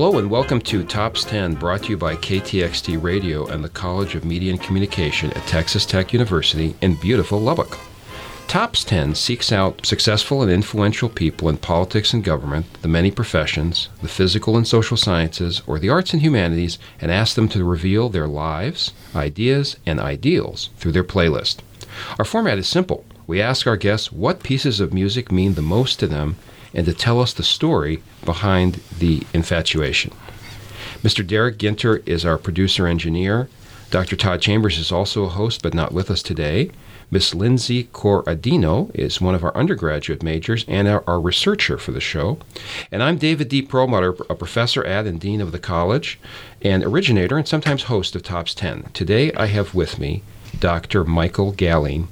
Hello and welcome to Tops 10, brought to you by KTXT Radio and the College of Media and Communication at Texas Tech University in beautiful Lubbock. Tops 10 seeks out successful and influential people in politics and government, the many professions, the physical and social sciences, or the arts and humanities, and asks them to reveal their lives, ideas, and ideals through their playlist. Our format is simple. We ask our guests what pieces of music mean the most to them and to tell us the story behind the infatuation. Mr. Derek Ginter is our producer engineer. Dr. Todd Chambers is also a host, but not with us today. Miss Lindsay Coradino is one of our undergraduate majors and our, our, researcher for the show. And I'm David D. Perlmutter, a professor at and dean of the college, and originator and sometimes host of Tops 10. Today I have with me Dr. Michael Galyean.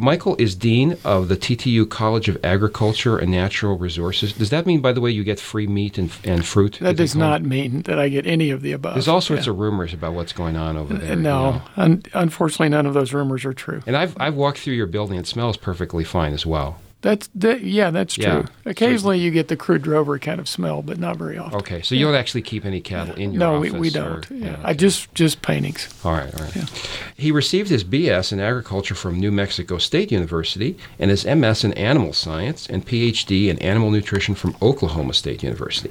Michael is Dean of the TTU College of Agriculture and Natural Resources. Does that mean, by the way, you get free meat and, and fruit? That does not mean that I get any of the above. There's all sorts yeah. of rumors about what's going on over there. No, you know? un- unfortunately, none of those rumors are true. And I've, I've walked through your building. It smells perfectly fine as well. That's that, yeah, that's true. Yeah. Occasionally, you get the crude drover kind of smell, but not very often. Okay, so you don't actually keep any cattle in your no, office? No, we, we don't. Or, yeah. yeah. I just just paintings. All right, all right. Yeah. He received his BS in agriculture from New Mexico State University and his MS in animal science and PhD in animal nutrition from Oklahoma State University.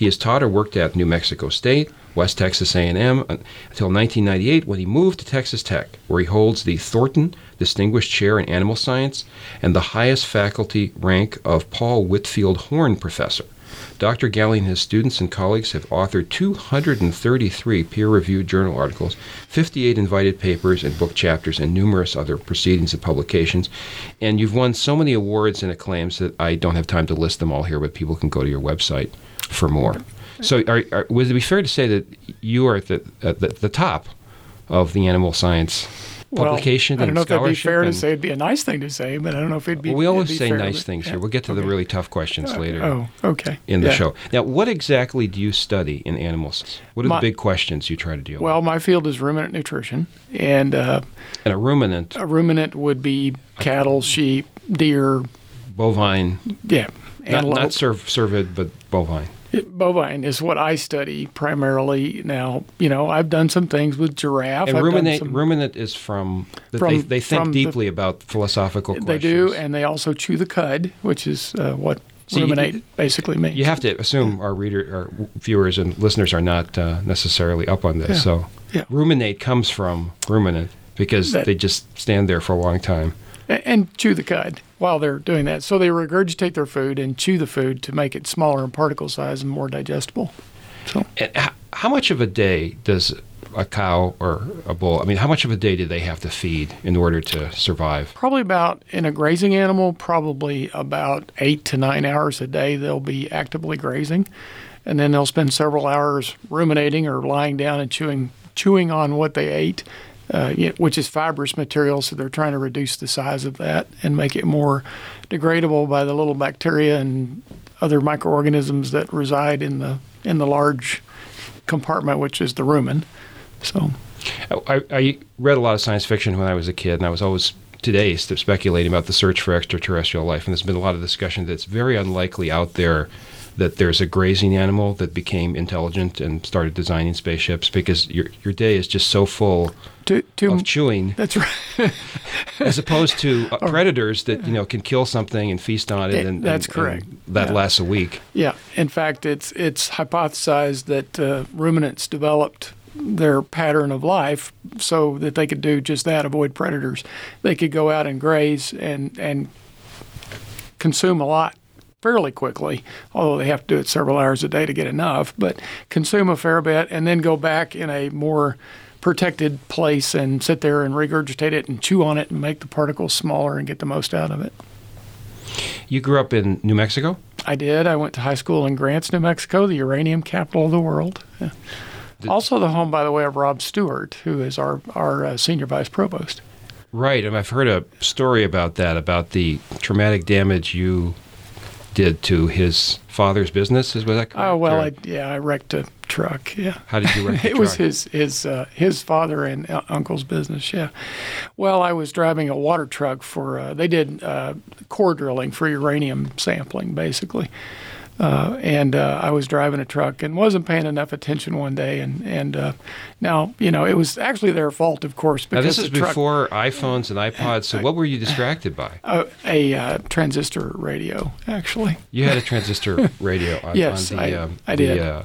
He has taught or worked at New Mexico State, West Texas A&M until 1998 when he moved to Texas Tech, where he holds the Thornton Distinguished Chair in Animal Science and the highest faculty rank of Paul Whitfield Horn Professor. Dr. Galyean and his students and colleagues have authored 233 peer reviewed journal articles, 58 invited papers and book chapters, and numerous other proceedings and publications. And you've won so many awards and acclaims that I don't have time to list them all here, but people can go to your website for more. So, are, are, would it be fair to say that you are at the, at the, the top of the animal science publication well, I don't know if that'd be fair to say. It'd be a nice thing to say, but I don't know if it'd be. Well, we always say fair, nice things yeah. here. We'll get to okay. the really tough questions uh, later. Oh, okay. In the yeah. show. Now, what exactly do you study in animals? What are my, the big questions you try to deal well, with? Well, my field is ruminant nutrition, and uh, and a ruminant. A ruminant would be cattle, sheep, deer, bovine. Yeah, not, not cerv- cervid, but bovine. Bovine is what I study primarily now. You know, I've done some things with giraffe. And I've ruminate, some, ruminate is from, from they, they think deeply the, about philosophical they questions. They do, and they also chew the cud, which is uh, what so ruminate you, basically means. You have to assume our reader, our viewers and listeners are not uh, necessarily up on this. Yeah. So yeah. ruminate comes from ruminant because that, they just stand there for a long time. And chew the cud while they're doing that. So they regurgitate their food and chew the food to make it smaller in particle size and more digestible. So, and how, how much of a day does a cow or a bull? I mean, how much of a day do they have to feed in order to survive? Probably about in a grazing animal, probably about eight to nine hours a day. They'll be actively grazing, and then they'll spend several hours ruminating or lying down and chewing chewing on what they ate uh, which is fibrous material. So they're trying to reduce the size of that and make it more degradable by the little bacteria and other microorganisms that reside in the in the large compartment, which is the rumen. So, I, I read a lot of science fiction when I was a kid, and I was always today speculating about the search for extraterrestrial life. And there's been a lot of discussion that it's very unlikely out there that there's a grazing animal that became intelligent and started designing spaceships because your your day is just so full to, to, of chewing. That's right. as opposed to uh, predators that you know can kill something and feast on it, and that's and, correct. And that yeah. lasts a week. Yeah. In fact, it's it's hypothesized that uh, ruminants developed their pattern of life so that they could do just that avoid predators they could go out and graze and and consume a lot fairly quickly, although they have to do it several hours a day to get enough, but consume a fair bit and then go back in a more protected place and sit there and regurgitate it and chew on it and make the particles smaller and get the most out of it. You grew up in New Mexico? I did. I went to high school in Grants, New Mexico, the uranium capital of the world. Yeah. Also, the home, by the way, of Rob Stewart, who is our, our uh, senior vice provost. Right. And I've heard a story about that, about the traumatic damage you did to his father's business. Is was that correct? Oh well, I, yeah, I wrecked a truck. Yeah. How did you wreck? it truck? was his his uh, his father and uh, uncle's business. Yeah. Well, I was driving a water truck for. Uh, they did uh, core drilling for uranium sampling, basically. Uh, and uh, I was driving a truck and wasn't paying enough attention one day, and and uh, now you know it was actually their fault, of course. Now Because this is the truck, before iPhones and iPods. So what were you distracted by? uh, a uh, transistor radio, actually. You had a transistor radio on, Yes, on the. I- um, I the, did. uh,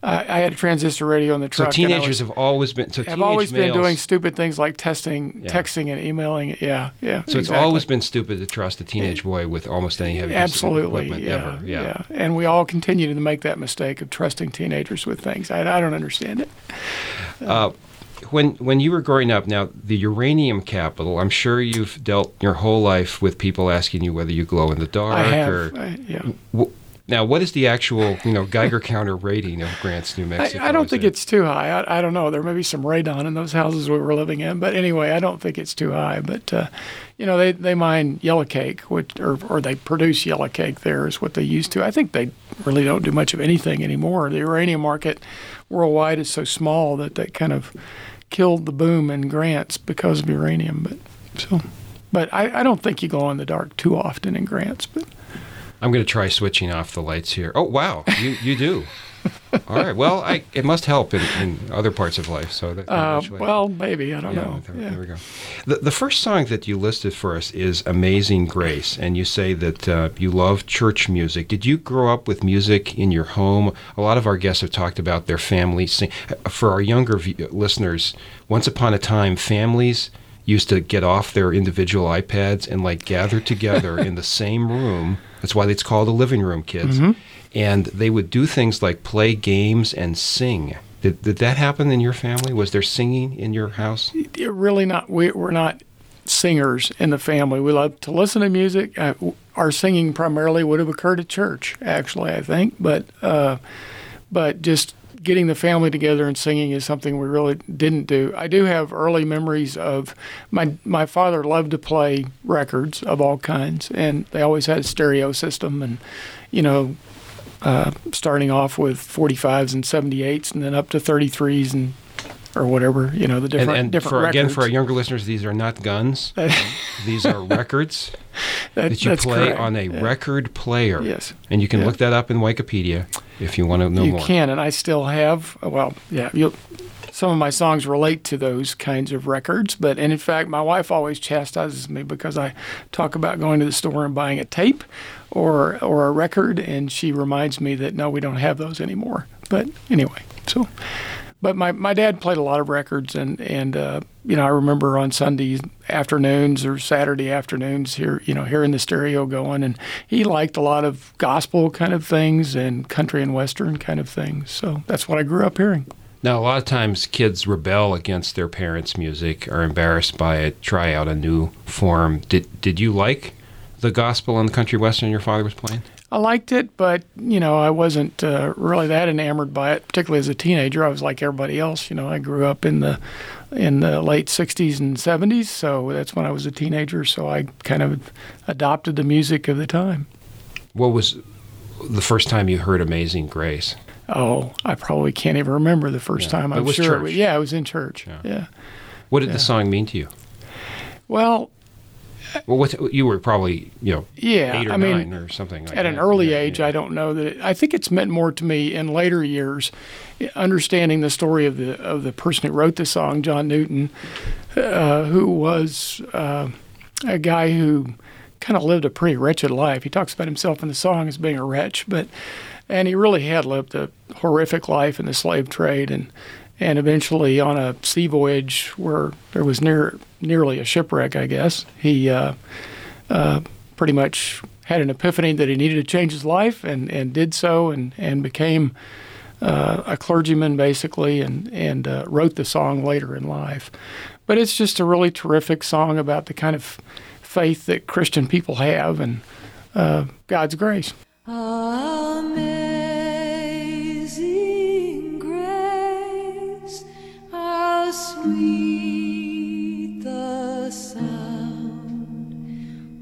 I, I had a transistor radio in the truck. I teenagers was- have always been. So have always been doing stupid things like testing, Yeah. texting, and emailing. Yeah, yeah. So it's always been stupid to trust a teenage boy with almost any heavy Absolutely, equipment yeah, ever. yeah, And we all continue to make that mistake of trusting teenagers with things. I, I don't understand it. Uh, when when you were growing up, now the uranium capital, I'm sure you've dealt your whole life with people asking you whether you glow in the dark I have, or I, yeah. w- now what is the actual you know Geiger counter rating of Grants, New Mexico? I, I don't think it- it's too high. I, I don't know. There may be some radon in those houses we were living in, but anyway, I don't think it's too high. But uh, you know, they they mine yellow cake, which or or they produce yellow cake. There is what they used to. I think they really don't do much of anything anymore. The uranium market worldwide is so small that that kind of killed the boom in grants because of uranium. But so, but I, I don't think you go in the dark too often in grants. But I'm going to try switching off the lights here. Oh wow, you you do. All right. Well, I, it must help in, in other parts of life. So that uh, well, maybe I don't Yeah, know. there, Yeah. there we go. The, the first song that you listed for us is Amazing Grace, and you say that uh, you love church music. Did you grow up with music in your home? A lot of our guests have talked about their families. Sing. For our younger v- listeners, once upon a time, families used to get off their individual iPads and like gather together in the same room. That's why it's called a living room, kids. Mm-hmm. And they would do things like play games and sing. Did, did that happen in your family? Was there singing in your house? it really not we, we're not singers in the family we love to listen to music uh, our singing primarily would have occurred at church actually i think but uh, but just getting the family together and singing is something we really didn't do i do have early memories of my my father loved to play records of all kinds and they always had a stereo system and you know uh, starting off with 45s and 78s and then up to 33s and or whatever you know the different and and different for, records. again, for our younger listeners, these are not guns. these are records That- that you play correct. on a Yeah. record player. Yes. And you can Yeah. look that up in Wikipedia if you want to know you more. You can, and I still have. Uh, well, yeah, you some of my songs relate to those kinds of records, but and in fact, my wife always chastises me because I talk about going to the store and buying a tape or or a record, and she reminds me that no, we don't have those anymore. But anyway, so. But my, my dad played a lot of records, and and uh, you know I remember on Sunday afternoons or Saturday afternoons here you know hearing the stereo going, and he liked a lot of gospel kind of things and country and western kind of things. So that's what I grew up hearing. Now, a lot of times kids rebel against their parents' music, are embarrassed by it, try out a new form. Did did you like the gospel and the country western your father was playing? I liked it, but you know I wasn't uh, really that enamored by it. Particularly as a teenager, I was like everybody else. You know, I grew up in the in the late '60s and '70s, so that's when I was a teenager. So I kind of adopted the music of the time. What was the first time you heard Amazing Grace? Oh, I probably can't even remember the first Yeah, time. I'm it was sure. church. was- yeah, it was in church. Yeah. Yeah. What did Yeah. the song mean to you? Well, Well, what you were probably you know yeah. eight or I nine mean, or something like at an early Yeah, age, yeah. I don't know that. It, I think it's meant more to me in later years, understanding the story of the of the person who wrote the song, John Newton, uh, who was uh, a guy who kind of lived a pretty wretched life. He talks about himself in the song as being a wretch, but and he really had lived a horrific life in the slave trade and and eventually on a sea voyage where there was near nearly a shipwreck, I guess he uh, uh, pretty much had an epiphany that he needed to change his life and, and did so and and became uh, a clergyman basically and and uh, wrote the song later in life. But it's just a really terrific song about the kind of faith that Christian people have and uh, God's grace. Amazing sweet the sound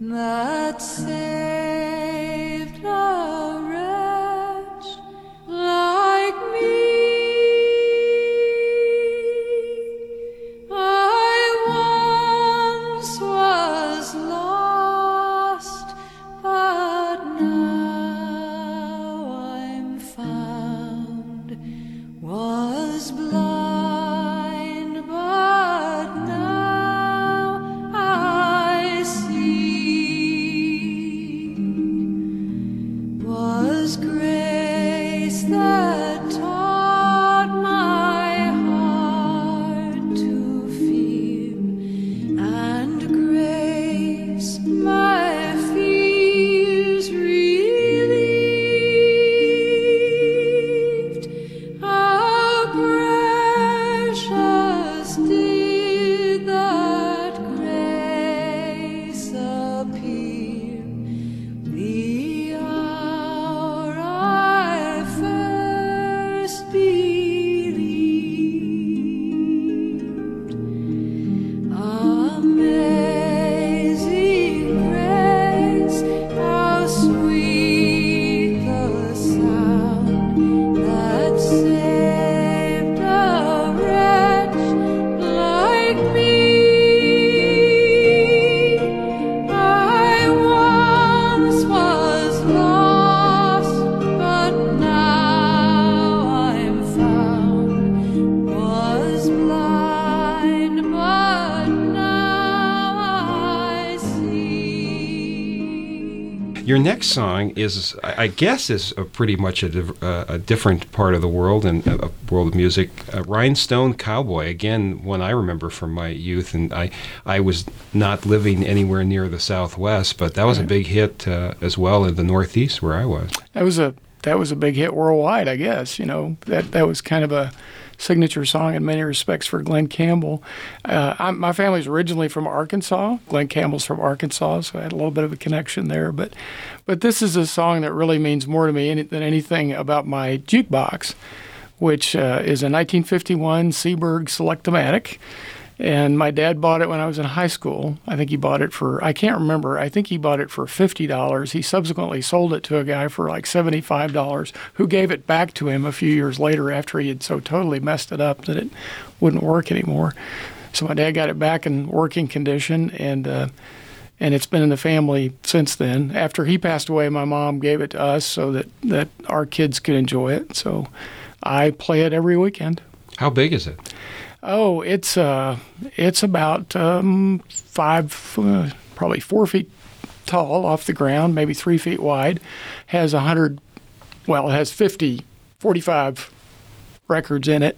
that saved a next song is, I guess, is a pretty much a, div- uh, a different part of the world and a, a world of music. Uh, Rhinestone Cowboy, again, one I remember from my youth, and I, I was not living anywhere near the Southwest, but that was a big hit uh, as well in the Northeast where I was. That was a that was a big hit worldwide, I guess. You know that that was kind of a signature song in many respects for Glen Campbell. Uh, my family's originally from Arkansas. Glen Campbell's from Arkansas, so I had a little bit of a connection there. But but this is a song that really means more to me than anything about my jukebox, which uh, is a 1951 Seeburg Selectomatic. And my dad bought it when I was in high school. I think he bought it for, I can't remember, I think he bought it for $50. He subsequently sold it to a guy for like $75, who gave it back to him a few years later after he had so totally messed it up that it wouldn't work anymore. So my dad got it back in working condition and, uh, and it's been in the family since then. After he passed away, my mom gave it to us so that, that our kids could enjoy it. So I play it every weekend. How big is it? Oh, it's uh, it's about um, five, uh, probably four feet tall off the ground, maybe three feet wide. Has a hundred, well, it has 50, 45 records in it.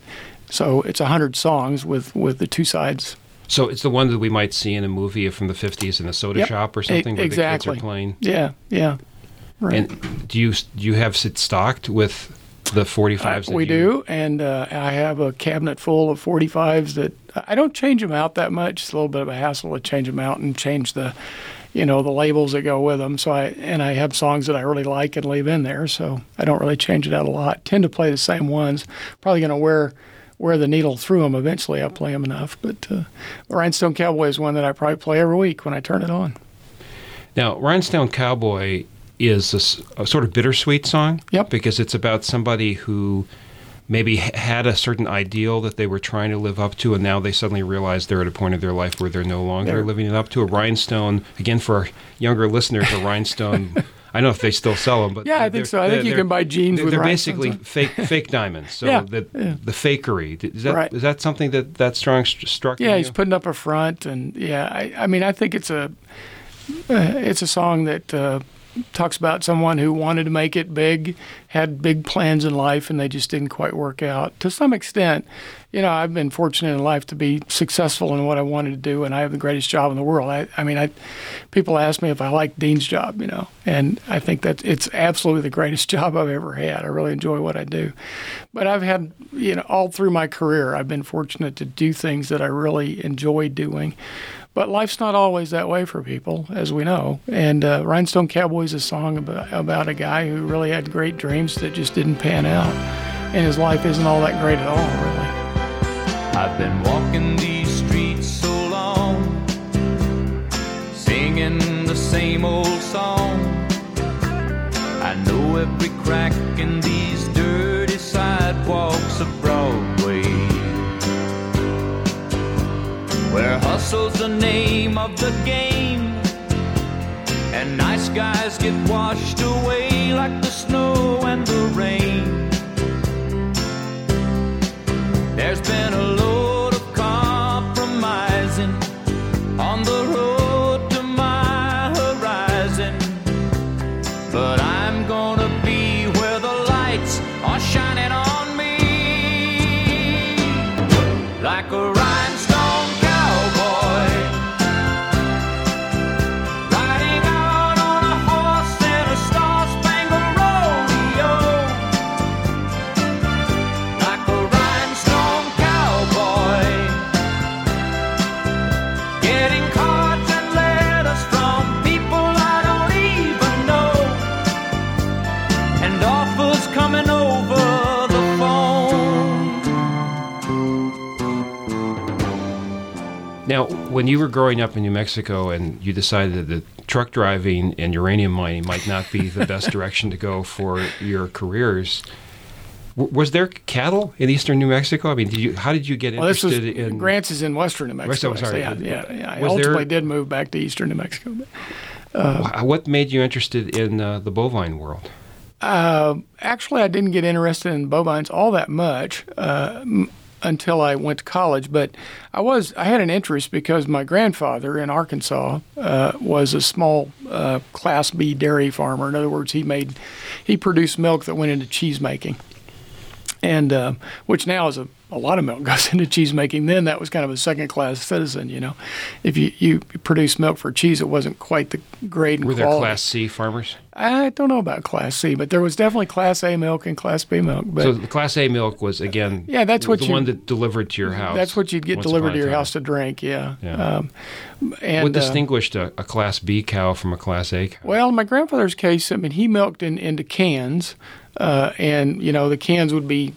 So it's a hundred songs with with the two sides. So it's the one that we might see in a movie from the 50s in a soda Yep. shop or E- something where the kids are playing. Yeah, yeah, right. And do you do you have it stocked with the 45s? Uh, that we you- do, and uh, I have a cabinet full of 45s that I don't change them out that much. It's a little bit of a hassle to change them out and change the, you know, the labels that go with them. So I and I have songs that I really like and leave in there. So I don't really change it out a lot. Tend to play the same ones. Probably going to wear wear the needle through them eventually. I play them enough, but uh, Rhinestone Cowboy is one that I probably play every week when I turn it on. Now, Rhinestone Cowboy is a sort of bittersweet song. Yep. Because it's about somebody who maybe had a certain ideal that they were trying to live up to, and now they suddenly realize they're at a point of their life where they're no longer They're- living it up to. A rhinestone, again, for our younger listeners, a rhinestone. I don't know if they still sell them, but Yeah, I think so. I think you can buy jeans they're, with they're basically fake fake diamonds. So Yeah, the yeah. the fakery is that is Right. that something that that strong st- struck Yeah, you? he's putting up a front, and yeah, I, I mean, I think it's a uh, it's a song that uh, talks about someone who wanted to make it big, had big plans in life, and they just didn't quite work out. To some extent, you know, I've been fortunate in life to be successful in what I wanted to do, and I have the greatest job in the world. I, I mean, I people ask me if I like Dean's job, you know, and I think that it's absolutely the greatest job I've ever had. I really enjoy what I do, but I've had, you know, all through my career, I've been fortunate to do things that I really enjoy doing. But life's not always that way for people, as we know. And uh, Rhinestone Cowboy is a song about, about a guy who really had great dreams that just didn't pan out. And his life isn't all that great at all, really. I've been walking these streets so long, singing the same old song. I know every crack in these the name of the game, and nice guys get washed away like the snow and the rain. There's been a when you were growing up in New Mexico and you decided that truck driving and uranium mining might not be the best direction to go for your careers, was there cattle in eastern New Mexico? I mean, did you, how did you get Well, this was in? Grants is in western New Mexico. Western, sorry. Yeah, yeah, yeah. I Was there- ultimately did move back to eastern New Mexico. But, wh- what made you interested in uh, the bovine world? Uh, actually, I didn't get interested in bovines all that much. Uh, m- until I went to college. But I was I had an interest because my grandfather in Arkansas uh, was a small uh, Class B dairy farmer. In other words, he made he produced milk that went into cheese making, and uh, which now is a a lot of milk goes into cheese making. Then that was kind of a second class citizen, you know. If you, you produce milk for cheese, it wasn't quite the grade and Were there quality. Class C farmers? I don't know about Class C, but there was definitely Class A milk and Class B milk. But so the Class A milk was again. Yeah, that's what the you- one that delivered to your house. that's what you'd get delivered to your house to drink. Yeah. Yeah. Um, and What uh, distinguished a, a Class B cow from a Class A cow? Well, in my grandfather's case, I mean, he milked in, into cans, uh, and you know the cans would be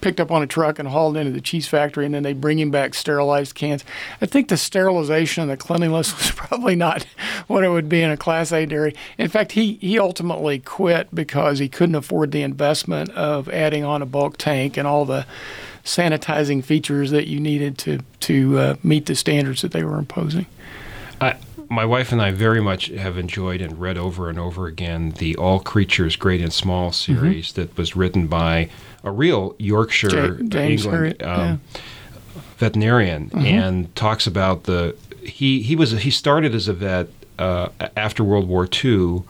picked up on a truck and hauled into the cheese factory, and then they bring him back sterilized cans. I think the sterilization and the cleanliness was probably not what it would be in a Class A dairy. In fact, he he ultimately quit because he couldn't afford the investment of adding on a bulk tank and all the sanitizing features that you needed to to uh, meet the standards that they were imposing. I, my wife and I very much have enjoyed and read over and over again the All Creatures Great and Small Mm-hmm. series that was written by a real Yorkshire, Ja- James England Herriot, um, veterinarian, Mm-hmm. and talks about the he he was he started as a vet uh, after World War II.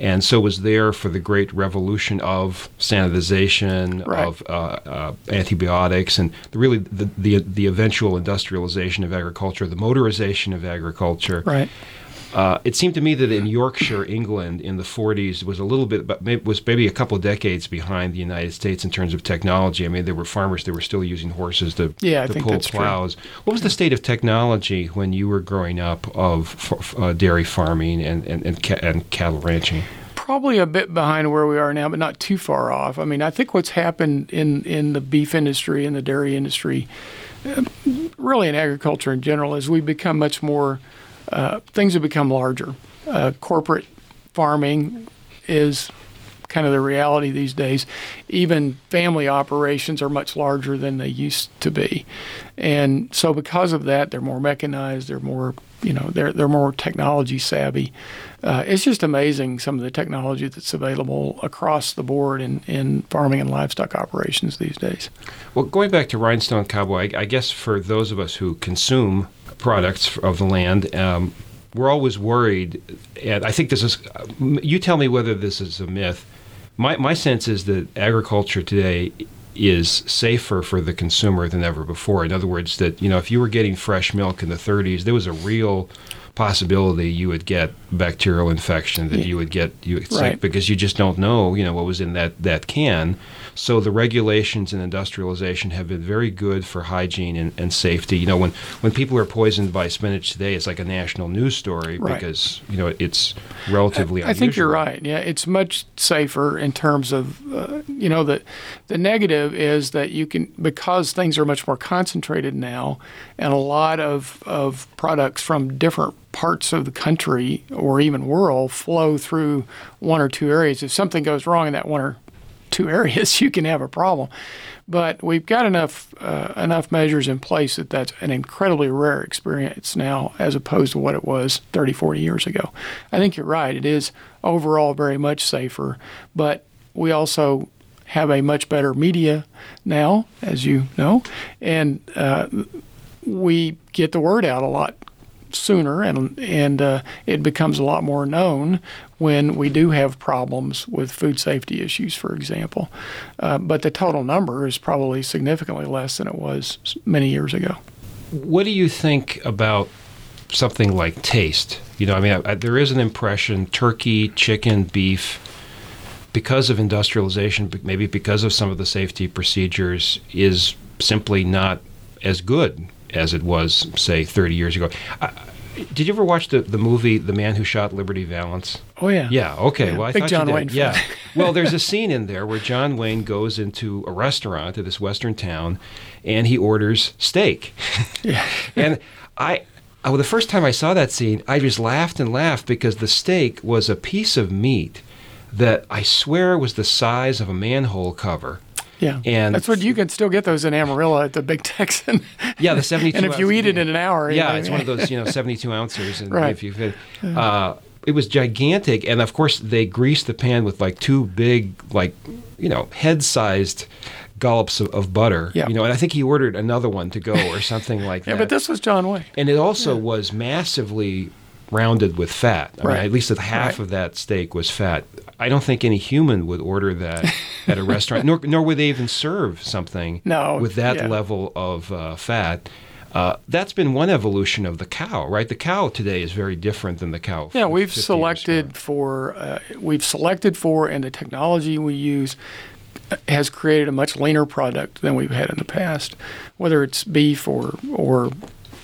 And so was there for the great revolution of sanitization, Right. of uh, uh, antibiotics, and the, really the, the the eventual industrialization of agriculture, the motorization of agriculture. Right. Uh, it seemed to me that in Yorkshire, England, in the 40s, was a little bit, but maybe, was maybe a couple of decades behind the United States in terms of technology. I mean, there were farmers that were still using horses to, Yeah, to pull that's true. plows. What was the state of technology when you were growing up of f- uh, dairy farming and and, and, ca- and cattle ranching? probably a bit behind where we are now, but not too far off. I mean, I think what's happened in, in the beef industry and the dairy industry, uh, really in agriculture in general, is we've become much more, uh, things have become larger. Uh, corporate farming is kind of the reality these days. Even family operations are much larger than they used to be. And so because of that, they're more mechanized, they're more, you know, they're they're more technology savvy. Uh, it's just amazing some of the technology that's available across the board in, in farming and livestock operations these days. Well, going back to Rhinestone Cowboy, I, I guess for those of us who consume products of the land, um, we're always worried. And I think this is, you tell me whether this is a myth. My, my sense is that agriculture today is safer for the consumer than ever before. In other words, that, you know, if you were getting fresh milk in the 30s, there was a real possibility you would get bacterial infection that you would get you Right. because you just don't know you know what was in that that can so the regulations and industrialization have been very good for hygiene and, and safety you know when when people are poisoned by spinach today it's like a national news story Right. because you know it's relatively I think you're right. Yeah, it's much safer in terms of, uh, you know, the the negative is that you can because things are much more concentrated now, and a lot of of products from different parts of the country or even world flow through one or two areas. If something goes wrong in that one or two areas, you can have a problem. But we've got enough uh, enough measures in place that that's an incredibly rare experience now, as opposed to what it was 30, 40 years ago. I think you're right. It is overall very much safer, but we also have a much better media now, as you know, and uh, we get the word out a lot sooner, and and uh, it becomes a lot more known when we do have problems with food safety issues, for example. Uh, but the total number is probably significantly less than it was many years ago. what do you think about something like taste you know i mean I, I, there is an impression turkey chicken beef because of industrialization, maybe because of some of the safety procedures, is simply not as good as it was, say, 30 years ago. I, did you ever watch the, the movie The Man Who Shot Liberty Valance? Oh yeah. Yeah. Okay. Yeah, Well, I big thought John you did. Wayne. Yeah. well, there's a scene in there where John Wayne goes into a restaurant at this western town, and he orders steak. Yeah. and I, I, well, the first time I saw that scene, I just laughed and laughed because the steak was a piece of meat that I swear was the size of a manhole cover. Yeah. And- that's what you can still get those in Amarillo at the Big Texan. Yeah, the 72 and if you eat it in an hour, Yeah, it's one of those, you know, 72 ounces. And Right. if you fit, uh, it was gigantic. And of course, they greased the pan with like two big, like, you know, head sized gullops of, of butter. Yeah. You know, and I think he ordered another one to go or something like Yeah, that. Yeah, but this was John Wayne. and it also was massively rounded with fat. I Right. mean, at least half Right. of that steak was fat. I don't think any human would order that at a restaurant, nor, nor would they even serve something No, with that yeah. level of uh, fat. Uh, that's been one evolution of the cow, right? The cow today is very different than the cow. Yeah, we've 50 years selected for uh, we've selected for, and the technology we use has created a much leaner product than we've had in the past. Whether it's beef or or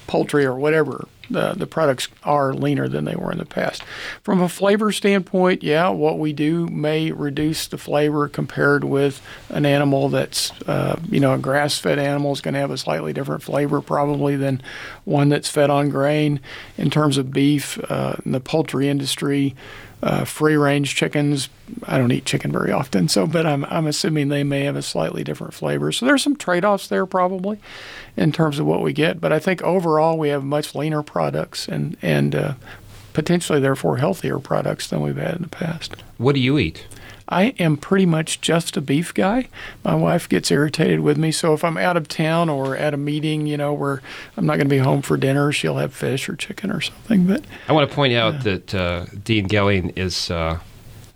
poultry or whatever, the the products are leaner than they were in the past. From a flavor standpoint, yeah, what we do may reduce the flavor compared with an animal that's uh, you know a grass-fed animal is going to have a slightly different flavor probably than one that's fed on grain. In terms of beef, uh, in the poultry industry, uh, free-range chickens. I don't eat chicken very often, so but I'm I'm assuming they may have a slightly different flavor. So there's some trade-offs there probably in terms of what we get. But I think overall we have much leaner products and and uh, potentially therefore healthier products than we've had in the past. What do you eat? I am pretty much just a beef guy. My wife gets irritated with me, so if I'm out of town or at a meeting, you know, where I'm not going to be home for dinner, she'll have fish or chicken or something. But I want to point out that uh, Dean Galyean is. Uh,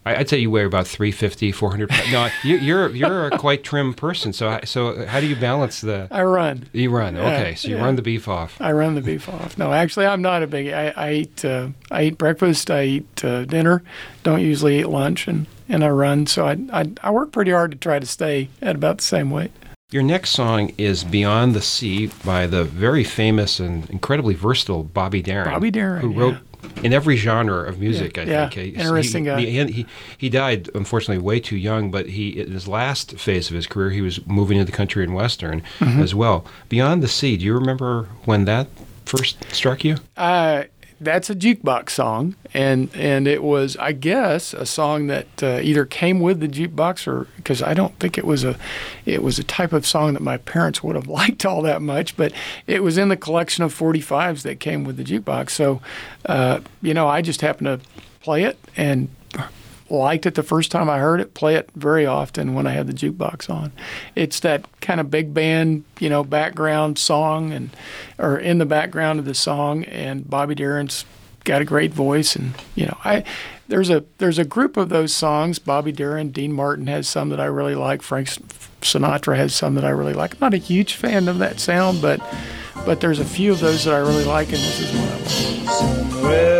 I'd say you weigh about 350, 400 pounds. No, you, you're you're a quite trim person. So so how do you balance the? I run. You run. Yeah, Okay, so you yeah. run the beef off. I run the beef off. No, actually, I'm not a big. I, I eat. Uh, I eat breakfast. I eat uh, dinner. Don't usually eat lunch, and, and I run. So I, I I work pretty hard to try to stay at about the same weight. Your next song is "Beyond the Sea" by the very famous and incredibly versatile Bobby Darin. Bobby Darin, who yeah. In every genre of music. I Yeah, think. interesting he, guy. He, he, he died unfortunately way too young, but he in his last phase of his career, he was moving into the country and western Mm-hmm. as well. "Beyond the Sea." Do you remember when that first struck you? Uh, that's a jukebox song, and and it was, I guess, a song that uh, either came with the jukebox or because I don't think it was a, it was a type of song that my parents would have liked all that much, but it was in the collection of 45s that came with the jukebox. So, uh, you know, I just happened to play it and liked it the first time I heard it, play it very often when I had the jukebox on. It's that kind of big band, you know, background song and or in the background of the song and Bobby Darin's got a great voice and you know, I there's a there's a group of those songs, Bobby Darin, Dean Martin has some that I really like, Frank Sinatra has some that I really like. I'm not a huge fan of that sound, but but there's a few of those that I really like and this is one of them.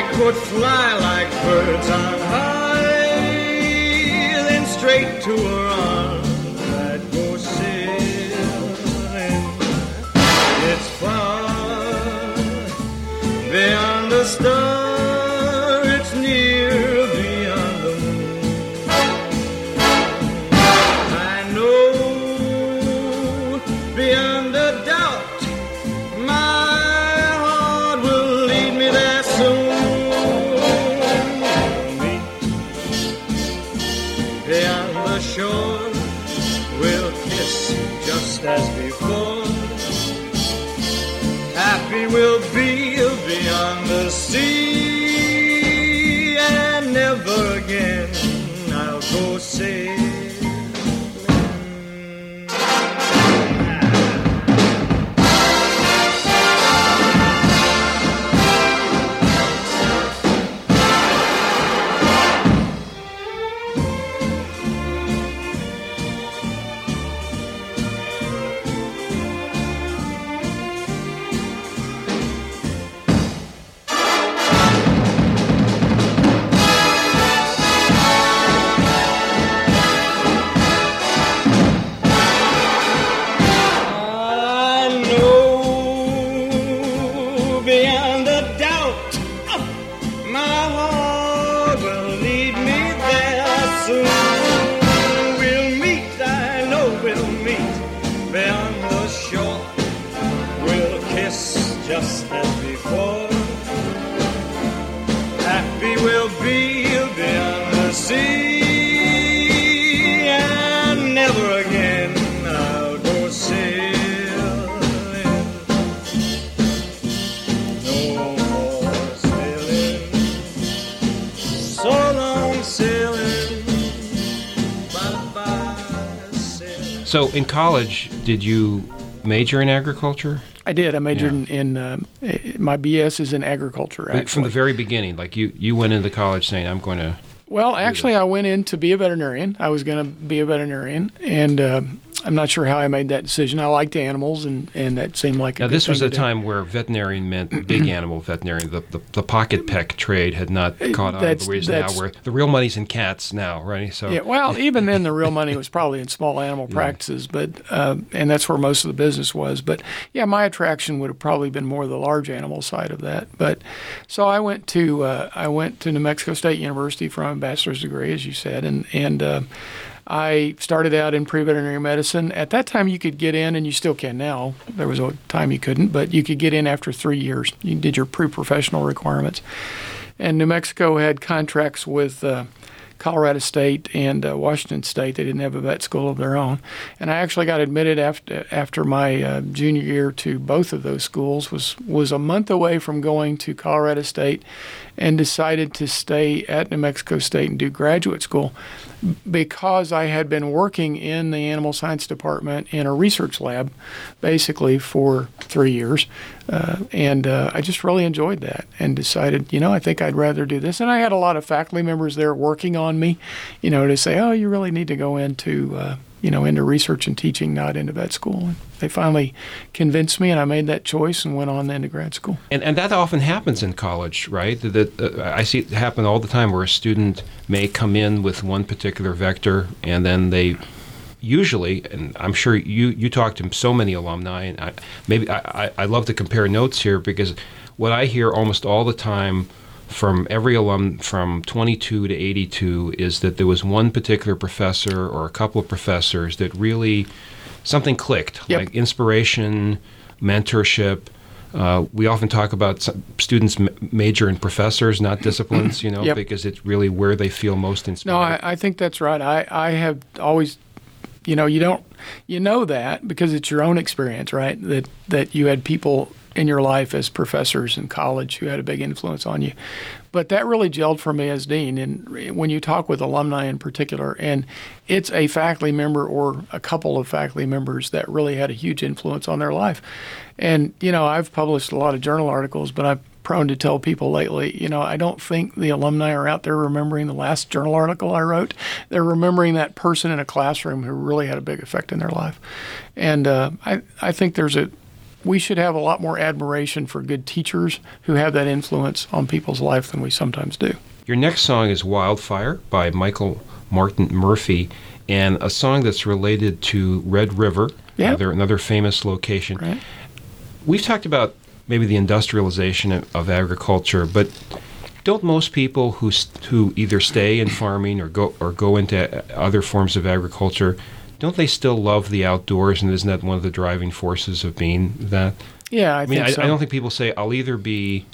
I could fly like birds on high, then straight to her arms I'd go sailing. It's far beyond the star, beyond in college, did you major in agriculture? I did. I majored Yeah. in, in eh, my BS is in agriculture. From the very beginning, like you, you went into college saying, "I'm going to." Well, actually, I went in to be a veterinarian. I was going to be a veterinarian, and uh, I'm not sure how I made that decision. I liked animals, and, and that seemed like a Now, this was a to do. time where veterinarian meant big animal veterinarian. The, the, the pocket peck trade had not caught on that's- the ways now, where the real money's in cats now, right? So Yeah, well, even then, the real money was probably in small animal practices, but uh, and that's where most of the business was. But yeah, my attraction would have probably been more the large animal side of that. But so I went to uh, I went to New Mexico State University for my bachelor's degree, as you said, and and uh, I started out in pre-veterinary medicine. At that time, you could get in, and you still can now. There was a time you couldn't, but you could get in after three years. You did your pre-professional requirements, and New Mexico had contracts with. Uh, Colorado State and uh, Washington State. They didn't have a vet school of their own, and I actually got admitted after after my uh, junior year to both of those schools. was was a month away from going to Colorado State, and decided to stay at New Mexico State and do graduate school because I had been working in the animal science department in a research lab, basically for three years, uh, and uh, I just really enjoyed that and decided, you know, I think I'd rather do this. And I had a lot of faculty members there working on me, you know, to say, oh, you really need to go into, uh, you know, into research and teaching, not into vet school. And they finally convinced me, and I made that choice and went on then to grad school. And, and that often happens in college, right? That uh, I see it happen all the time where a student may come in with one particular vector and then they usually, and I'm sure you, you talk to so many alumni, and I, maybe I, I, love to compare notes here because what I hear almost all the time from every alum from 22 to 82 is that there was one particular professor or a couple of professors that really something clicked, Yep. like inspiration, mentorship. Uh, we often talk about students m- major in professors, not disciplines, you know, Yep. because it's really where they feel most No, inspired. I, I think that's right. I, I have always, you know, you don't, you know that because it's your own experience, right? That that you had people in your life as professors in college who had a big influence on you. But that really gelled for me as dean. And when you talk with alumni in particular, and it's a faculty member or a couple of faculty members that really had a huge influence on their life. And, you know, I've published a lot of journal articles, but I'm prone to tell people lately, you know, I don't think the alumni are out there remembering the last journal article I wrote. They're remembering that person in a classroom who really had a big effect in their life. And uh, I, I think there's a, we should have a lot more admiration for good teachers who have that influence on people's life than we sometimes do. Your next song is Wildfire by Michael Martin Murphey, and a song that's related to Red River, Yeah. another, another famous location. Right. We've talked about maybe the industrialization of, agriculture, but don't most people who who either stay in farming or go or go into other forms of agriculture, don't they still love the outdoors? And isn't that one of the driving forces of being that? Yeah, I, I mean, think I, so. I don't think people say I'll either be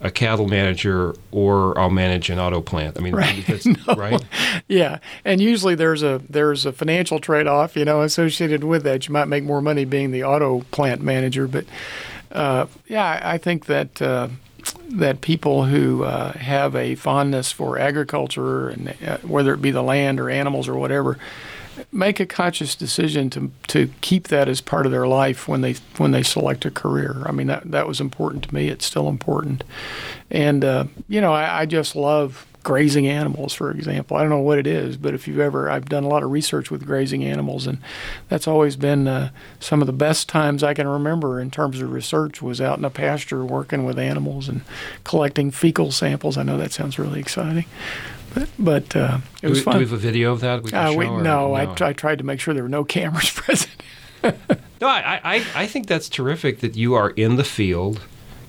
a cattle manager or I'll manage an auto plant. I mean, Right. that's, right? Yeah, and usually there's a there's a financial trade-off, you know, associated with that. You might make more money being the auto plant manager, but uh, yeah, I think that uh, that people who uh, have a fondness for agriculture and uh, whether it be the land or animals or whatever, make a conscious decision to to keep that as part of their life when they when they select a career. I mean that that was important to me. It's still important, and uh, you know I, I just love grazing animals, for example. I don't know what it is, but if you've ever, I've done a lot of research with grazing animals, and that's always been uh, some of the best times I can remember in terms of research was out in a pasture working with animals and collecting fecal samples. I know that sounds really exciting, but but uh, it Do was we, fun. do we have a video of that? We can Uh, show, we, or- no, I, I tried to make sure there were no cameras present. No, I, I, I think that's terrific that you are in the field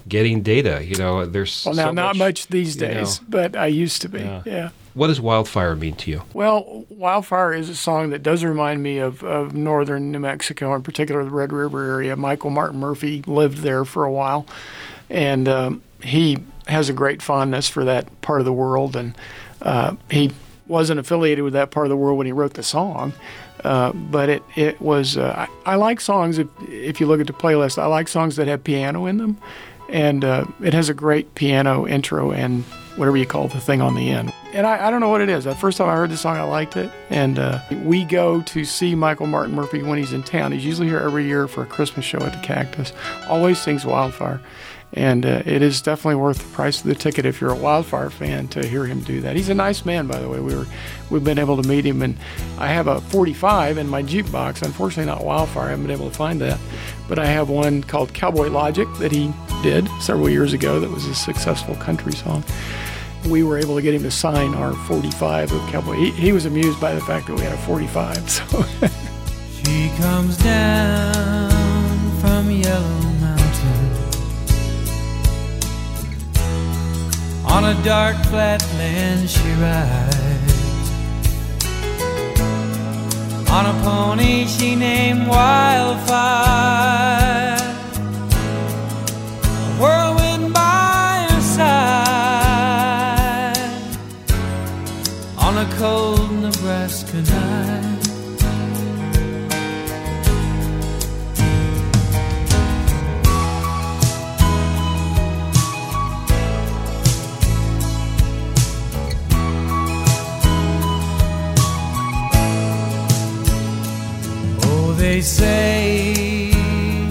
getting data. You know, there's Well, now so not much, these you know. days, but I used to be. Yeah. Yeah. what does Wildfire mean to you? Well, Wildfire is a song that does remind me of, of northern New Mexico, in particular the Red River area. Michael Martin Murphey lived there for a while, and um, he has a great fondness for that part of the world. And uh, he wasn't affiliated with that part of the world when he wrote the song, uh, but it, it was. Uh, I, I like songs, if, if you look at the playlist, I like songs that have piano in them. And uh, it has a great piano intro and whatever you call the thing on the end. And I, I don't know what it is. The first time I heard the song, I liked it. And uh, we go to see Michael Martin Murphey when he's in town. He's usually here every year for a Christmas show at the Cactus. Always sings Wildfire. And uh, it is definitely worth the price of the ticket if you're a Wildfire fan to hear him do that. He's a nice man, by the way. We were, we've been able to meet him, and I have a 45 in my jukebox. Unfortunately, not Wildfire. I haven't been able to find that, but I have one called Cowboy Logic that he did several years ago. That was a successful country song. We were able to get him to sign our 45 of Cowboy. He, he was amused by the fact that we had a 45. So. She comes down from Yellow Mountain On a dark flatland she rides On a pony she named Wildfire whirlwind by her side. On a cold Nebraska night. Oh, they say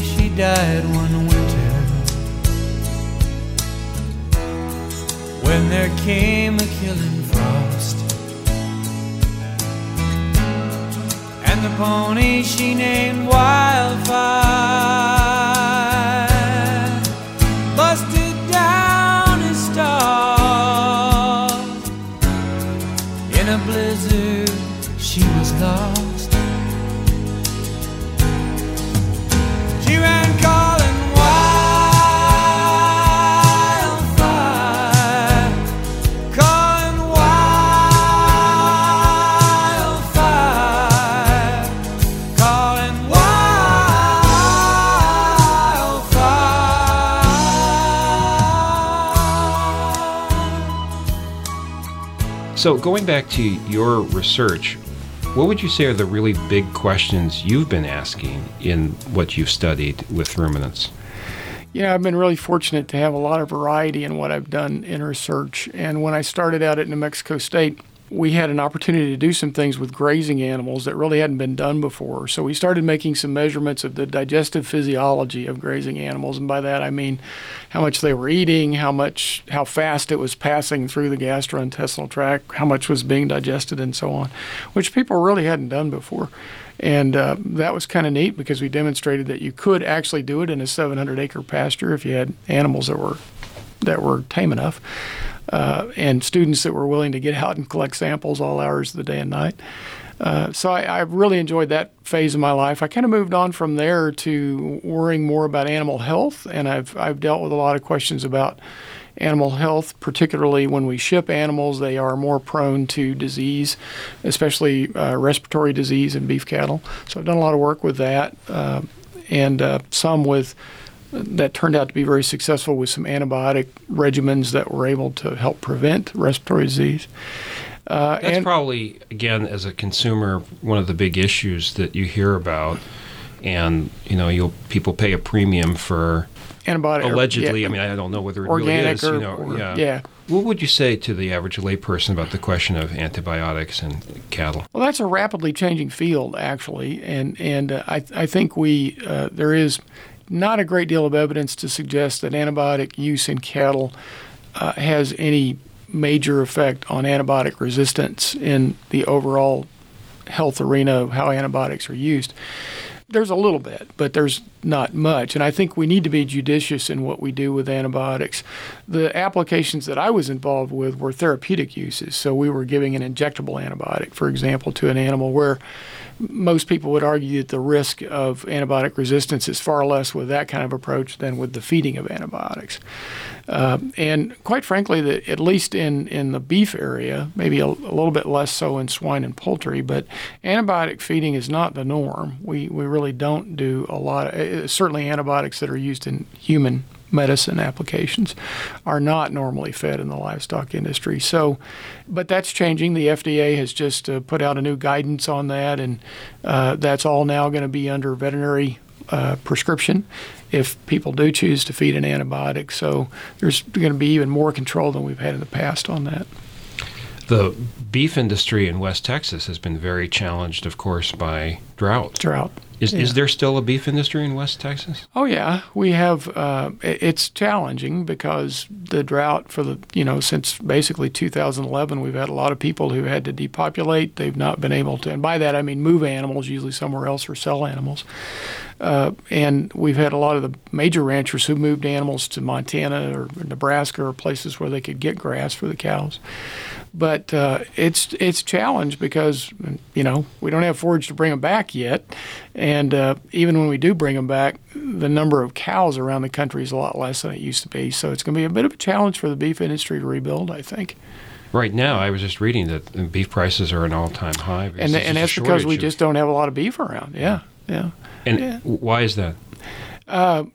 she died there came a killing frost. And the pony she named Wildfire So, going back to your research, what would you say are the really big questions you've been asking in what you've studied with ruminants? You know, I've been really fortunate to have a lot of variety in what I've done in research. And when I started out at New Mexico State, we had an opportunity to do some things with grazing animals that really hadn't been done before. So we started making some measurements of the digestive physiology of grazing animals, and by that I mean how much they were eating, how much, how fast it was passing through the gastrointestinal tract, how much was being digested, and so on, which people really hadn't done before. And uh, that was kind of neat because we demonstrated that you could actually do it in a 700 acre pasture if you had animals that were that were tame enough, uh, and students that were willing to get out and collect samples all hours of the day and night. Uh, so I, I really enjoyed that phase of my life. I kind of moved on from there to worrying more about animal health, and I've I've dealt with a lot of questions about animal health, particularly when we ship animals. They are more prone to disease, especially uh, respiratory disease in beef cattle. So I've done a lot of work with that, uh, and uh, some with that turned out to be very successful with some antibiotic regimens that were able to help prevent respiratory disease. Uh, That's and probably, again, as a consumer, one of the big issues that you hear about. And, you know, you'll people pay a premium for antibiotic allegedly, yeah, I mean, I don't know whether it really is, or, you know, or- yeah. yeah. What would you say to the average layperson about the question of antibiotics and cattle? Well, that's a rapidly changing field, actually, and and uh, I I think we uh, there is not a great deal of evidence to suggest that antibiotic use in cattle uh, has any major effect on antibiotic resistance in the overall health arena of how antibiotics are used. There's a little bit, but there's not much. And I think we need to be judicious in what we do with antibiotics. The applications that I was involved with were therapeutic uses. So we were giving an injectable antibiotic, for example, to an animal where most people would argue that the risk of antibiotic resistance is far less with that kind of approach than with the feeding of antibiotics. Uh, and quite frankly, the, at least in, in the beef area, maybe a, a, little bit less so in swine and poultry, but antibiotic feeding is not the norm. We, we really don't do a lot, of, uh, certainly antibiotics that are used in human medicine applications are not normally fed in the livestock industry. So, but that's changing. The FDA has just uh, put out a new guidance on that, and uh, that's all now going to be under veterinary uh, prescription if people do choose to feed an antibiotic. So, there's going to be even more control than we've had in the past on that. The beef industry in West Texas has been very challenged, of course, by drought. Drought. Is, Yeah. is there still a beef industry in West Texas? Oh yeah, we have. Uh, it's challenging because the drought for the you know since basically 2011, we've had a lot of people who had to depopulate. They've not been able to, and by that I mean move animals, usually somewhere else, or sell animals. Uh, and we've had a lot of the major ranchers who moved animals to Montana or Nebraska or places where they could get grass for the cows. But uh, it's it's a challenge because you know we don't have forage to bring them back yet, and uh, even when we do bring them back, the number of cows around the country is a lot less than it used to be. So it's going to be a bit of a challenge for the beef industry to rebuild, I think. Right now, I was just reading that uh, beef prices are an all-time high. And there's and that's because we of- just don't have a lot of beef around. Yeah, yeah. And yeah. why is that?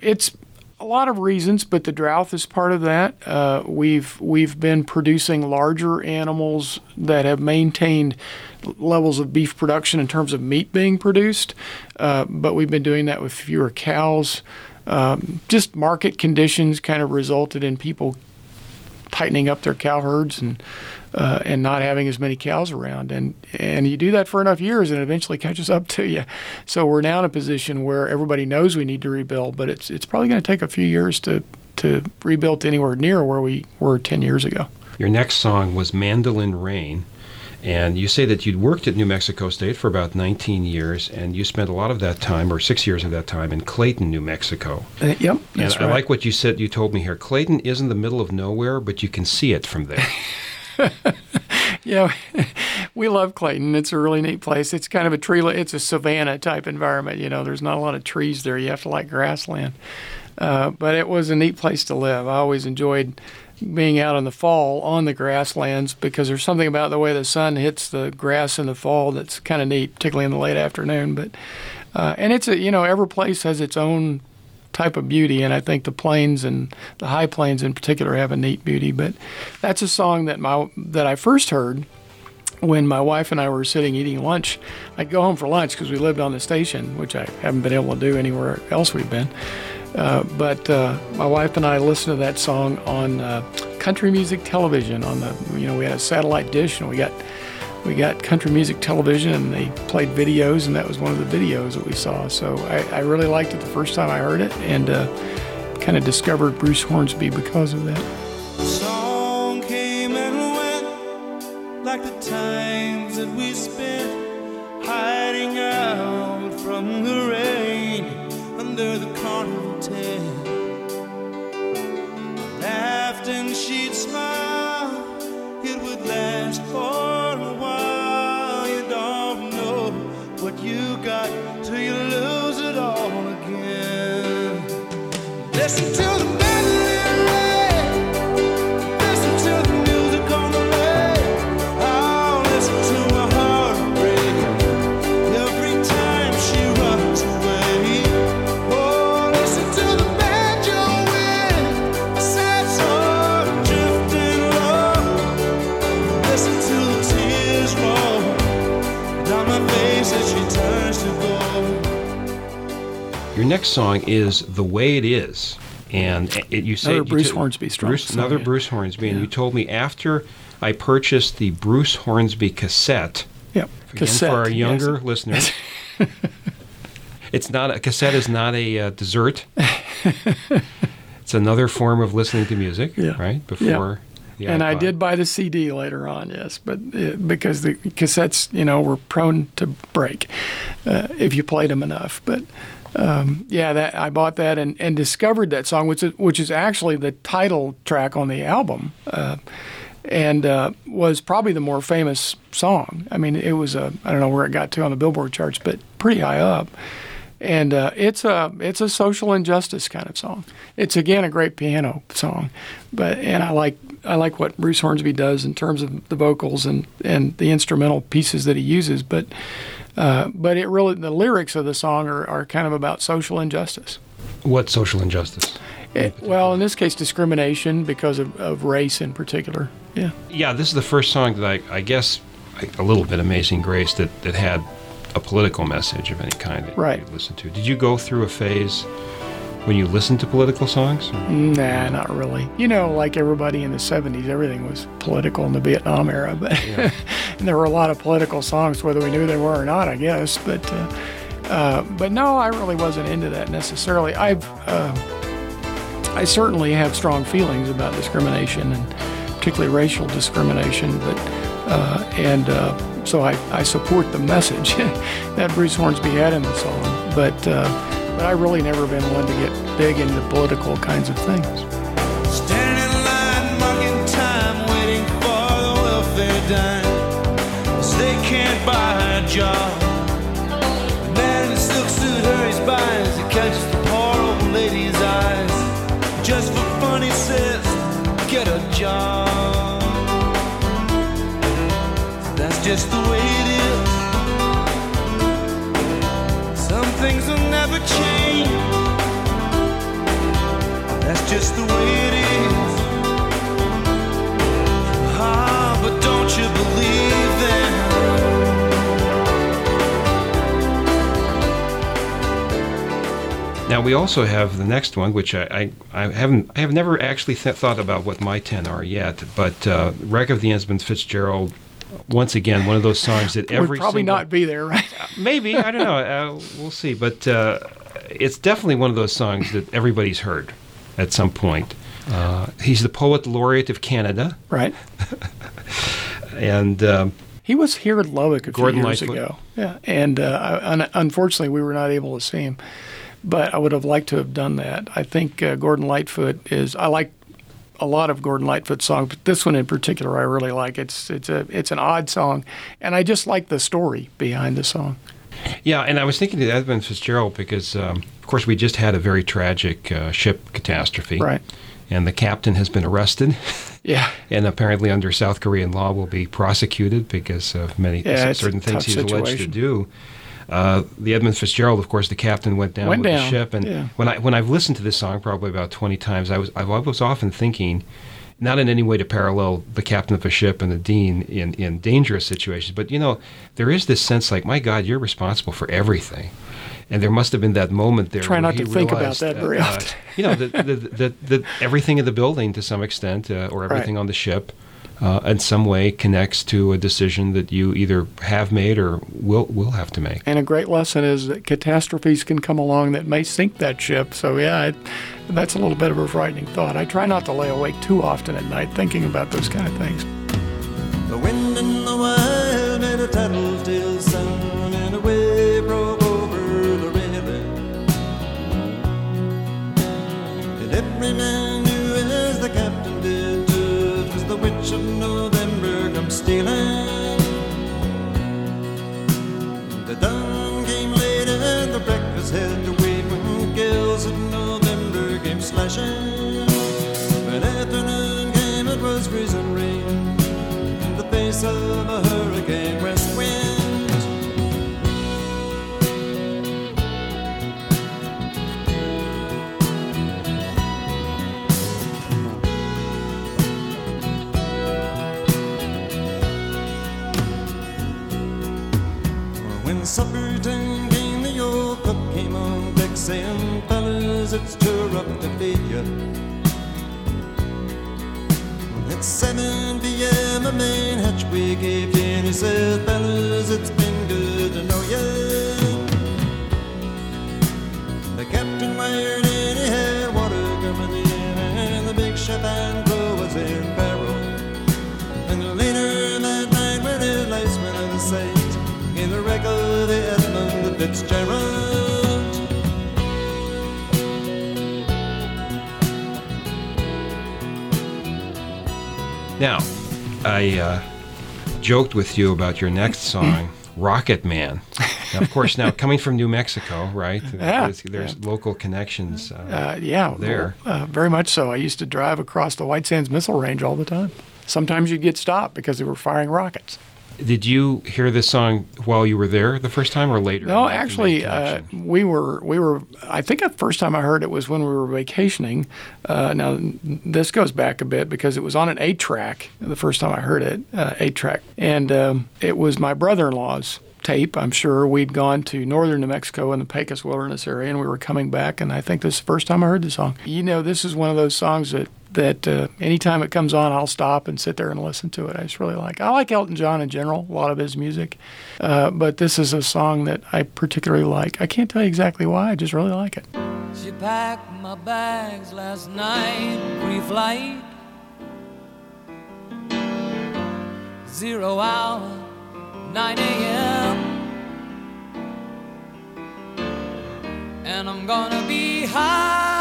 it's a lot of reasons, but the drought is part of that. Uh, we've we've been producing larger animals that have maintained levels of beef production in terms of meat being produced, uh, but we've been doing that with fewer cows. Um, just market conditions kind of resulted in people tightening up their cow herds and uh, and not having as many cows around. And and you do that for enough years, and it eventually catches up to you. So we're now in a position where everybody knows we need to rebuild, but it's it's probably going to take a few years to to rebuild to anywhere near where we were 10 years ago. Your next song was Mandolin Rain. And you say that you'd worked at New Mexico State for about 19 years, and you spent a lot of that time, or six years of that time, in Clayton, New Mexico. Uh, yep, And that's I like what you said. You told me here, Clayton isn't the middle of nowhere, but you can see it from there. Yeah, we love Clayton. It's a really neat place. It's kind of a tree. It's a savanna type environment. You know, there's not a lot of trees there. You have to like grassland. Uh, but it was a neat place to live. I always enjoyed being out in the fall on the grasslands because there's something about the way the sun hits the grass in the fall that's kind of neat, particularly in the late afternoon. But uh, and it's a you know every place has its own type of beauty, and I think the plains and the high plains in particular have a neat beauty. But that's a song that my that I first heard when my wife and I were sitting eating lunch. I'd go home for lunch because we lived on the station, which I haven't been able to do anywhere else we've been. Uh, but uh, my wife and I listened to that song on uh, country music television. On the you know we had a satellite dish and we got we got country music television and they played videos and that was one of the videos that we saw. So I, I really liked it the first time I heard it and uh, kind of discovered Bruce Hornsby because of that. song came and went like the times that we spent hiding out from the rain under the tent. Laughed and she'd smile, next song is "The Way It Is," and it, you said Another Bruce took- Hornsby strong Bruce, another yeah. Bruce Hornsby, and Yeah. you told me after I purchased the Bruce Hornsby cassette. Yep. Again, for our younger listeners, it's not a cassette is not a uh, dessert. it's another form of listening to music, Yeah. right? Before the and I did buy the CD later on, yes, but uh, because the cassettes, you know, were prone to break uh, if you played them enough. But um, yeah, that I bought that and, and discovered that song, which is, which is actually the title track on the album, uh, and uh, was probably the more famous song. I mean, it was a I don't know where it got to on the Billboard charts, but pretty high up. And uh, it's a it's a social injustice kind of song. It's again a great piano song, but and I like I like what Bruce Hornsby does in terms of the vocals and, and the instrumental pieces that he uses. But uh, but it really the lyrics of the song are, are kind of about social injustice. What social injustice? It, well, in this case, discrimination because of, of race in particular. Yeah. Yeah, this is the first song that I, I guess, a little bit Amazing Grace that, that had a political message of any kind that Right. you listened to. Did you go through a phase when you listen to political songs? Nah, not really. You know, like everybody in the 70s, everything was political in the Vietnam era, but and there were a lot of political songs, whether we knew they were or not, I guess. But uh, uh, but no, I really wasn't into that necessarily. I've uh, I certainly have strong feelings about discrimination and particularly racial discrimination, but uh, and uh, so I, I support the message that Bruce Hornsby had in the song, but. But I really never been one to get big into political kinds of things. Standing in line, marking time, waiting for the welfare dime. 'Cause they can't buy a job. The man in silk suit hurries by as he catches the poor old lady's eyes. Just for fun, he says, get a job. That's just the way Now we also have the next one, which I, I, I haven't I have never actually th- thought about what my ten are yet. But uh, "Wreck of the Edmund Fitzgerald," once again, one of those songs that every Would probably single- not be there, right? maybe I don't know. Uh, we'll see. But uh, it's definitely one of those songs that everybody's heard at some point. Uh, he's the poet laureate of Canada, right. and um, He was here at Lubbock a few years Lightfoot. ago. Yeah, and uh, I- un- unfortunately, we were not able to see him. But I would have liked to have done that. I think uh, Gordon Lightfoot is. I like a lot of Gordon Lightfoot songs, but this one in particular, I really like. It's it's a it's an odd song, and I just like the story behind the song. yeah. And I was thinking of Edmund Fitzgerald because, um, of course, we just had a very tragic uh, ship catastrophe, Right. And the captain has been arrested. Yeah. and apparently under South Korean law will be prosecuted because of many Yeah, certain things he's alleged to do. Uh, the Edmund Fitzgerald, of course, the captain went down Went with down, the ship, and yeah. when I when I've listened to this song probably about twenty times, I was I was often thinking, not in any way to parallel the captain of a ship and the dean in in dangerous situations, but you know there is this sense like, my God, you're responsible for everything. And there must have been that moment there. Try not to think about realized that very often. you know, the, the, everything in the building to some extent, uh, or everything on the ship, uh, in some way connects to a decision that you either have made or will will have to make. And a great lesson is that catastrophes can come along that may sink that ship. So yeah, it, that's a little bit of a frightening thought. I try not to lay awake too often at night thinking about those kind of things. The wind in the wild made a tattletale sound and a wave broke over the river. And every man slashing. When afternoon came, it was freezing rain in the face of a hurricane west wind. When supper time came, the old cook came on deck saying, Fellas, it's too rough to feed. At 7 p.m. a main hatchway gave in. He said, fellas, it's been good to know you. The captain wired in, he had water coming in, and the big ship and crew was in peril. And later that night, when his lights went out of sight, in the wreck of the Edmund Fitzgerald. Now, I uh, joked with you about your next song, Rocket Man. Now, of course, now coming from New Mexico, right? Yeah, There's, there's local connections. Uh, Uh, yeah, There. uh, very much so. I used to drive across the White Sands Missile Range all the time. Sometimes you'd get stopped because they were firing rockets. Did you hear this song while you were there the first time or later? No, actually, uh, we were we were. I think the first time I heard it was when we were vacationing. Uh, now this goes back a bit because it was on an eight track the first time I heard it, uh, eight track, and um, it was my brother-in-law's tape. I'm sure we'd gone to northern New Mexico in the Pecos Wilderness area, and we were coming back, and I think this is the first time I heard the song. You know, this is one of those songs that. That uh, anytime it comes on, I'll stop and sit there and listen to it. I just really like. I like Elton John in general, a lot of his music, uh, but this is a song that I particularly like. I can't tell you exactly why. I just really like it. She packed my bags last night, pre-flight. Zero hour, 9 a.m. And I'm gonna be high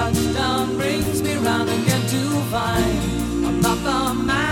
Touchdown brings me round again to find I'm not the man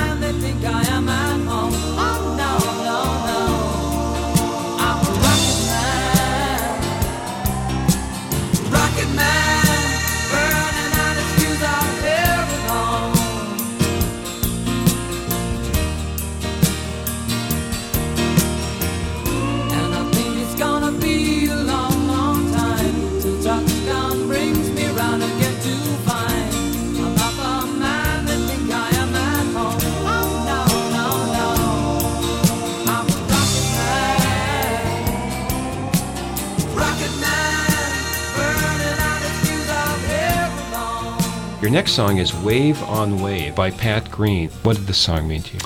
Your next song is Wave on Wave by Pat Green. What did this song mean to you?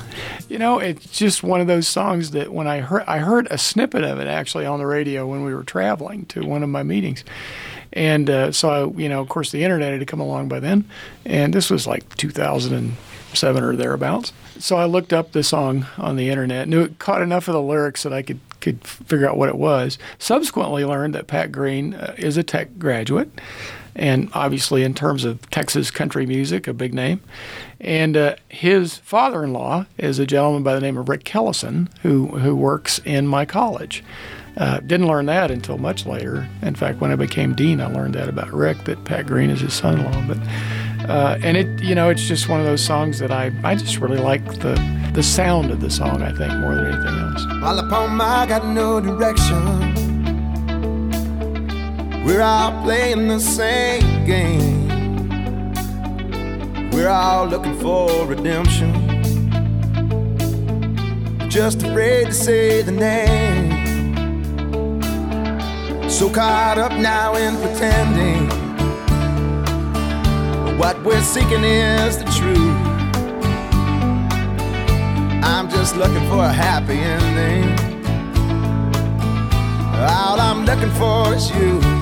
You know, it's just one of those songs that when I heard, I heard a snippet of it actually on the radio when we were traveling to one of my meetings. And uh, so, I, you know, of course, the internet had come along by then. And this was like 2007 or thereabouts. So I looked up the song on the internet, knew it caught enough of the lyrics that I could, could figure out what it was. Subsequently, learned that Pat Green uh, is a tech graduate. And obviously, in terms of Texas country music, a big name. And uh, his father in law is a gentleman by the name of Rick Kellison, who, who works in my college. Uh, didn't learn that until much later. In fact, when I became dean, I learned that about Rick, that Pat Green is his son in law. But uh, and it, you know, it's just one of those songs that I, I just really like the the sound of the song. I think more than anything else. While upon my got no direction. We're all playing the same game. We're all looking for redemption. Just afraid to say the name. So caught up now in pretending. What we're seeking is the truth. I'm just looking for a happy ending. All I'm looking for is you.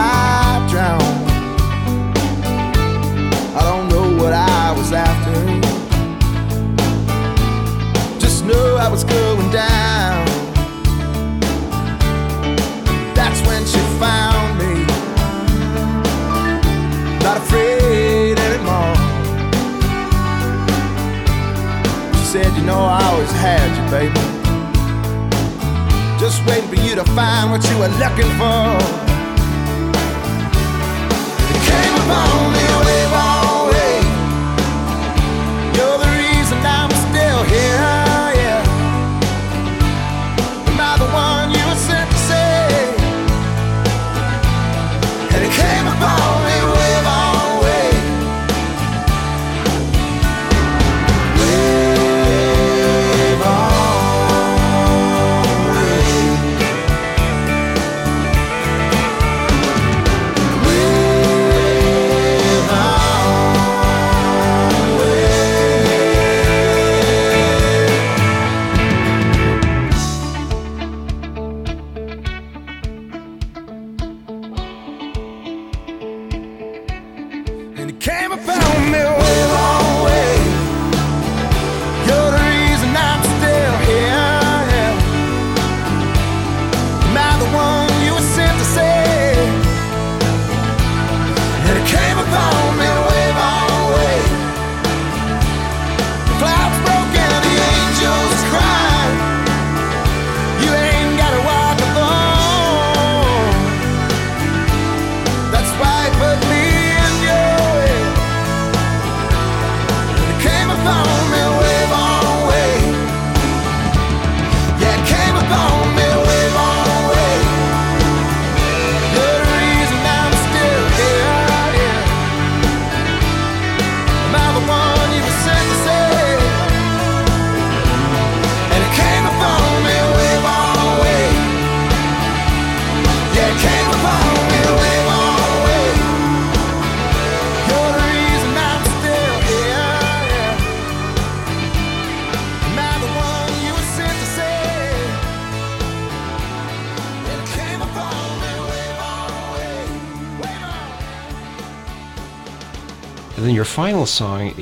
had you, baby. Just waiting for you to find what you were looking for.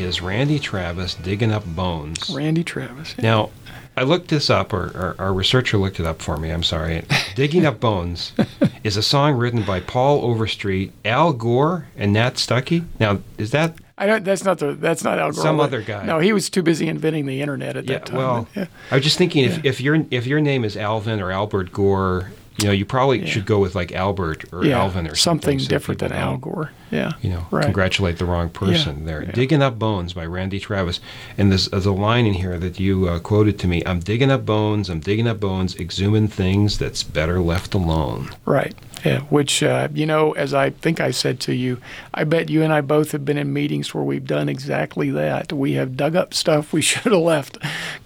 Is Randy Travis, Digging Up Bones. Randy Travis. Now, I looked this up, or, or our researcher looked it up for me. I'm sorry. Digging Up Bones is a song written by Paul Overstreet, Al Gore, and Nat Stuckey. Now, is that I don't. That's not the. That's not Al Gore. Some other guy. No, he was too busy inventing the internet at yeah? that time. Well, yeah. I was just thinking if, Yeah. if your if your name is Alvin or Albert Gore, you know, you probably Yeah. should go with like Albert or yeah, Alvin or something something, so different than Al Gore. Yeah. You know, Right. congratulate the wrong person there. yeah. Digging Up Bones by Randy Travis. And there's, there's a line in here that you uh, quoted to me I'm digging up bones, I'm digging up bones, exhuming things that's better left alone. Right. Yeah. Which, uh, you know, as I think I said to you, I bet you and I both have been in meetings where we've done exactly that. We have dug up stuff we should have left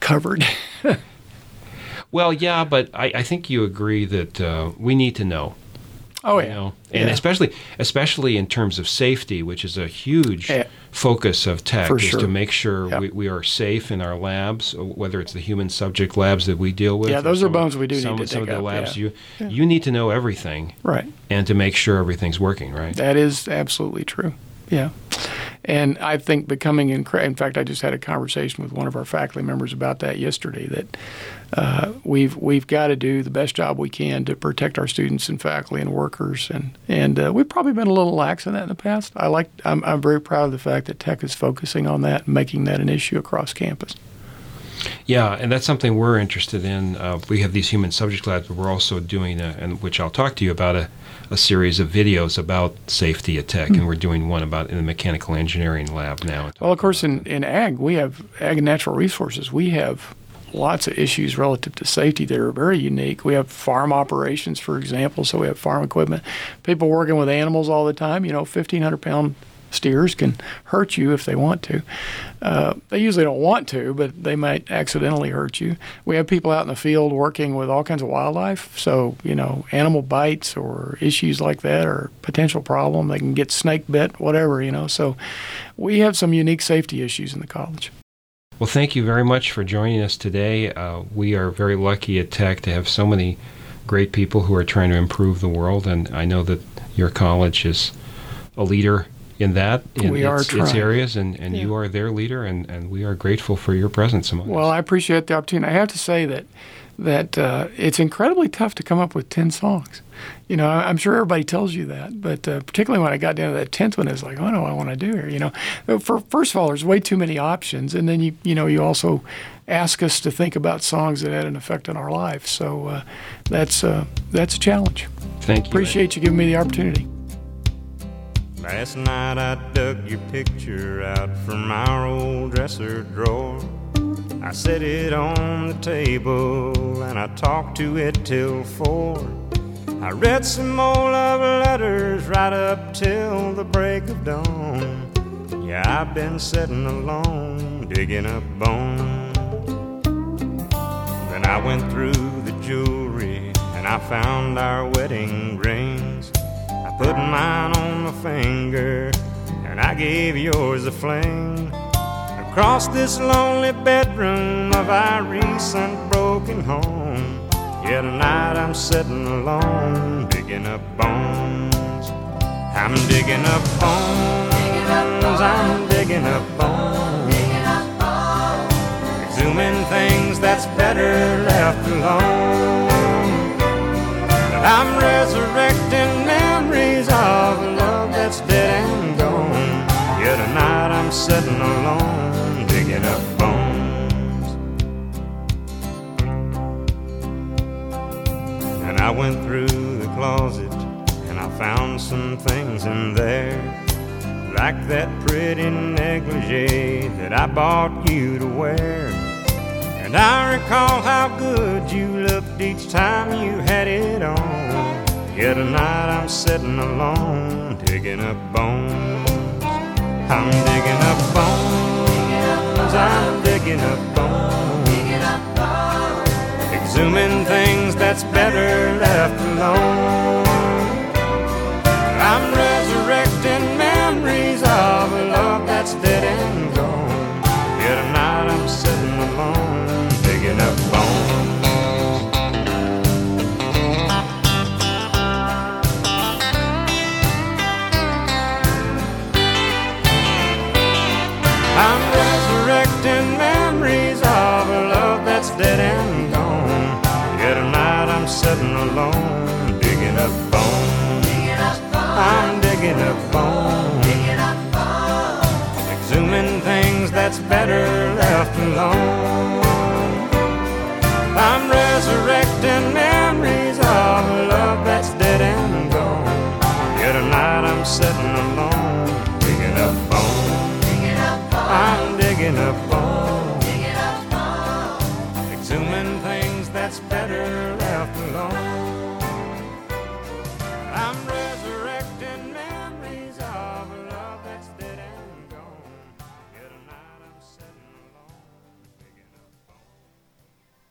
covered. Well, yeah, but I, I think you agree that uh, we need to know. oh, you yeah. know, and Yeah. especially especially in terms of safety, which is a huge Yeah. focus of tech, For is sure. to make sure Yep. we, we are safe in our labs, uh, whether it's the human subject labs that we deal with. Yeah, those are some of- bones we do need to some of the up, labs yeah. you you need to know everything Right. and to make sure everything's working right. That is absolutely true. Yeah. And I think becoming, in fact, I just had a conversation with one of our faculty members about that yesterday. That uh, we've we've got to do the best job we can to protect our students and faculty and workers, and and uh, we've probably been a little lax in that in the past. I like I'm, I'm very proud of the fact that Tech is focusing on that and making that an issue across campus. Yeah, and that's something we're interested in. Uh, we have these human subject labs, but we're also doing, a, and which I'll talk to you about, a, a series of videos about safety at Tech, and hmm. we're doing one about in the mechanical engineering lab now. Well, of course, in, in ag, we have ag and natural resources. We have lots of issues relative to safety that are very unique. We have farm operations, for example, so we have farm equipment. People working with animals all the time. You know, 1,500 pound steers can hurt you if they want to. Uh, they usually don't want to, but they might accidentally hurt you. We have people out in the field working with all kinds of wildlife. So, you know, animal bites or issues like that are potential problem. They can get snake bit, whatever, you know. So we have some unique safety issues in the college. Well, thank you very much for joining us today. Uh, we are very lucky at Tech to have so many great people who are trying to improve the world, and I know that your college is a leader in that in We are its, its areas, and, and you are their leader, and, and we are grateful for your presence among Well, us. Well, I appreciate the opportunity. I have to say that that uh, it's incredibly tough to come up with 10 songs. You know, I- I'm sure everybody tells you that, but uh, particularly when I got down to that 10th one, it's like, oh, no, I want to do here? You know, for, first of all, there's way too many options. And then, you, you know, you also ask us to think about songs that had an effect on our life. So uh, that's, uh, that's a challenge. Thank you. Appreciate you giving me the opportunity. Last night I dug your picture out from our old dresser drawer. I set it on the table and I talked to it till four. I read some old love letters right up till the break of dawn. Yeah, I've been sitting alone, digging up bones. Then I went through the jewelry and I found our wedding rings. I put mine on my finger and I gave yours a fling. Across this lonely bedroom of our recent broken home. Yeah, tonight I'm sitting alone, digging up bones. I'm digging up bones. I'm digging up bones. Exhuming things that's better left alone. But I'm resurrecting memories of a love that's dead and gone. Yeah, tonight I'm sitting alone, digging up bones. And I went through the closet and I found some things in there. Like that pretty negligee that I bought you to wear. And I recall how good you looked each time you had it on. Yet tonight I'm sitting alone, digging up bones. I'm digging up bones. I'm digging up bones. Exhuming things that's better left alone. Alone.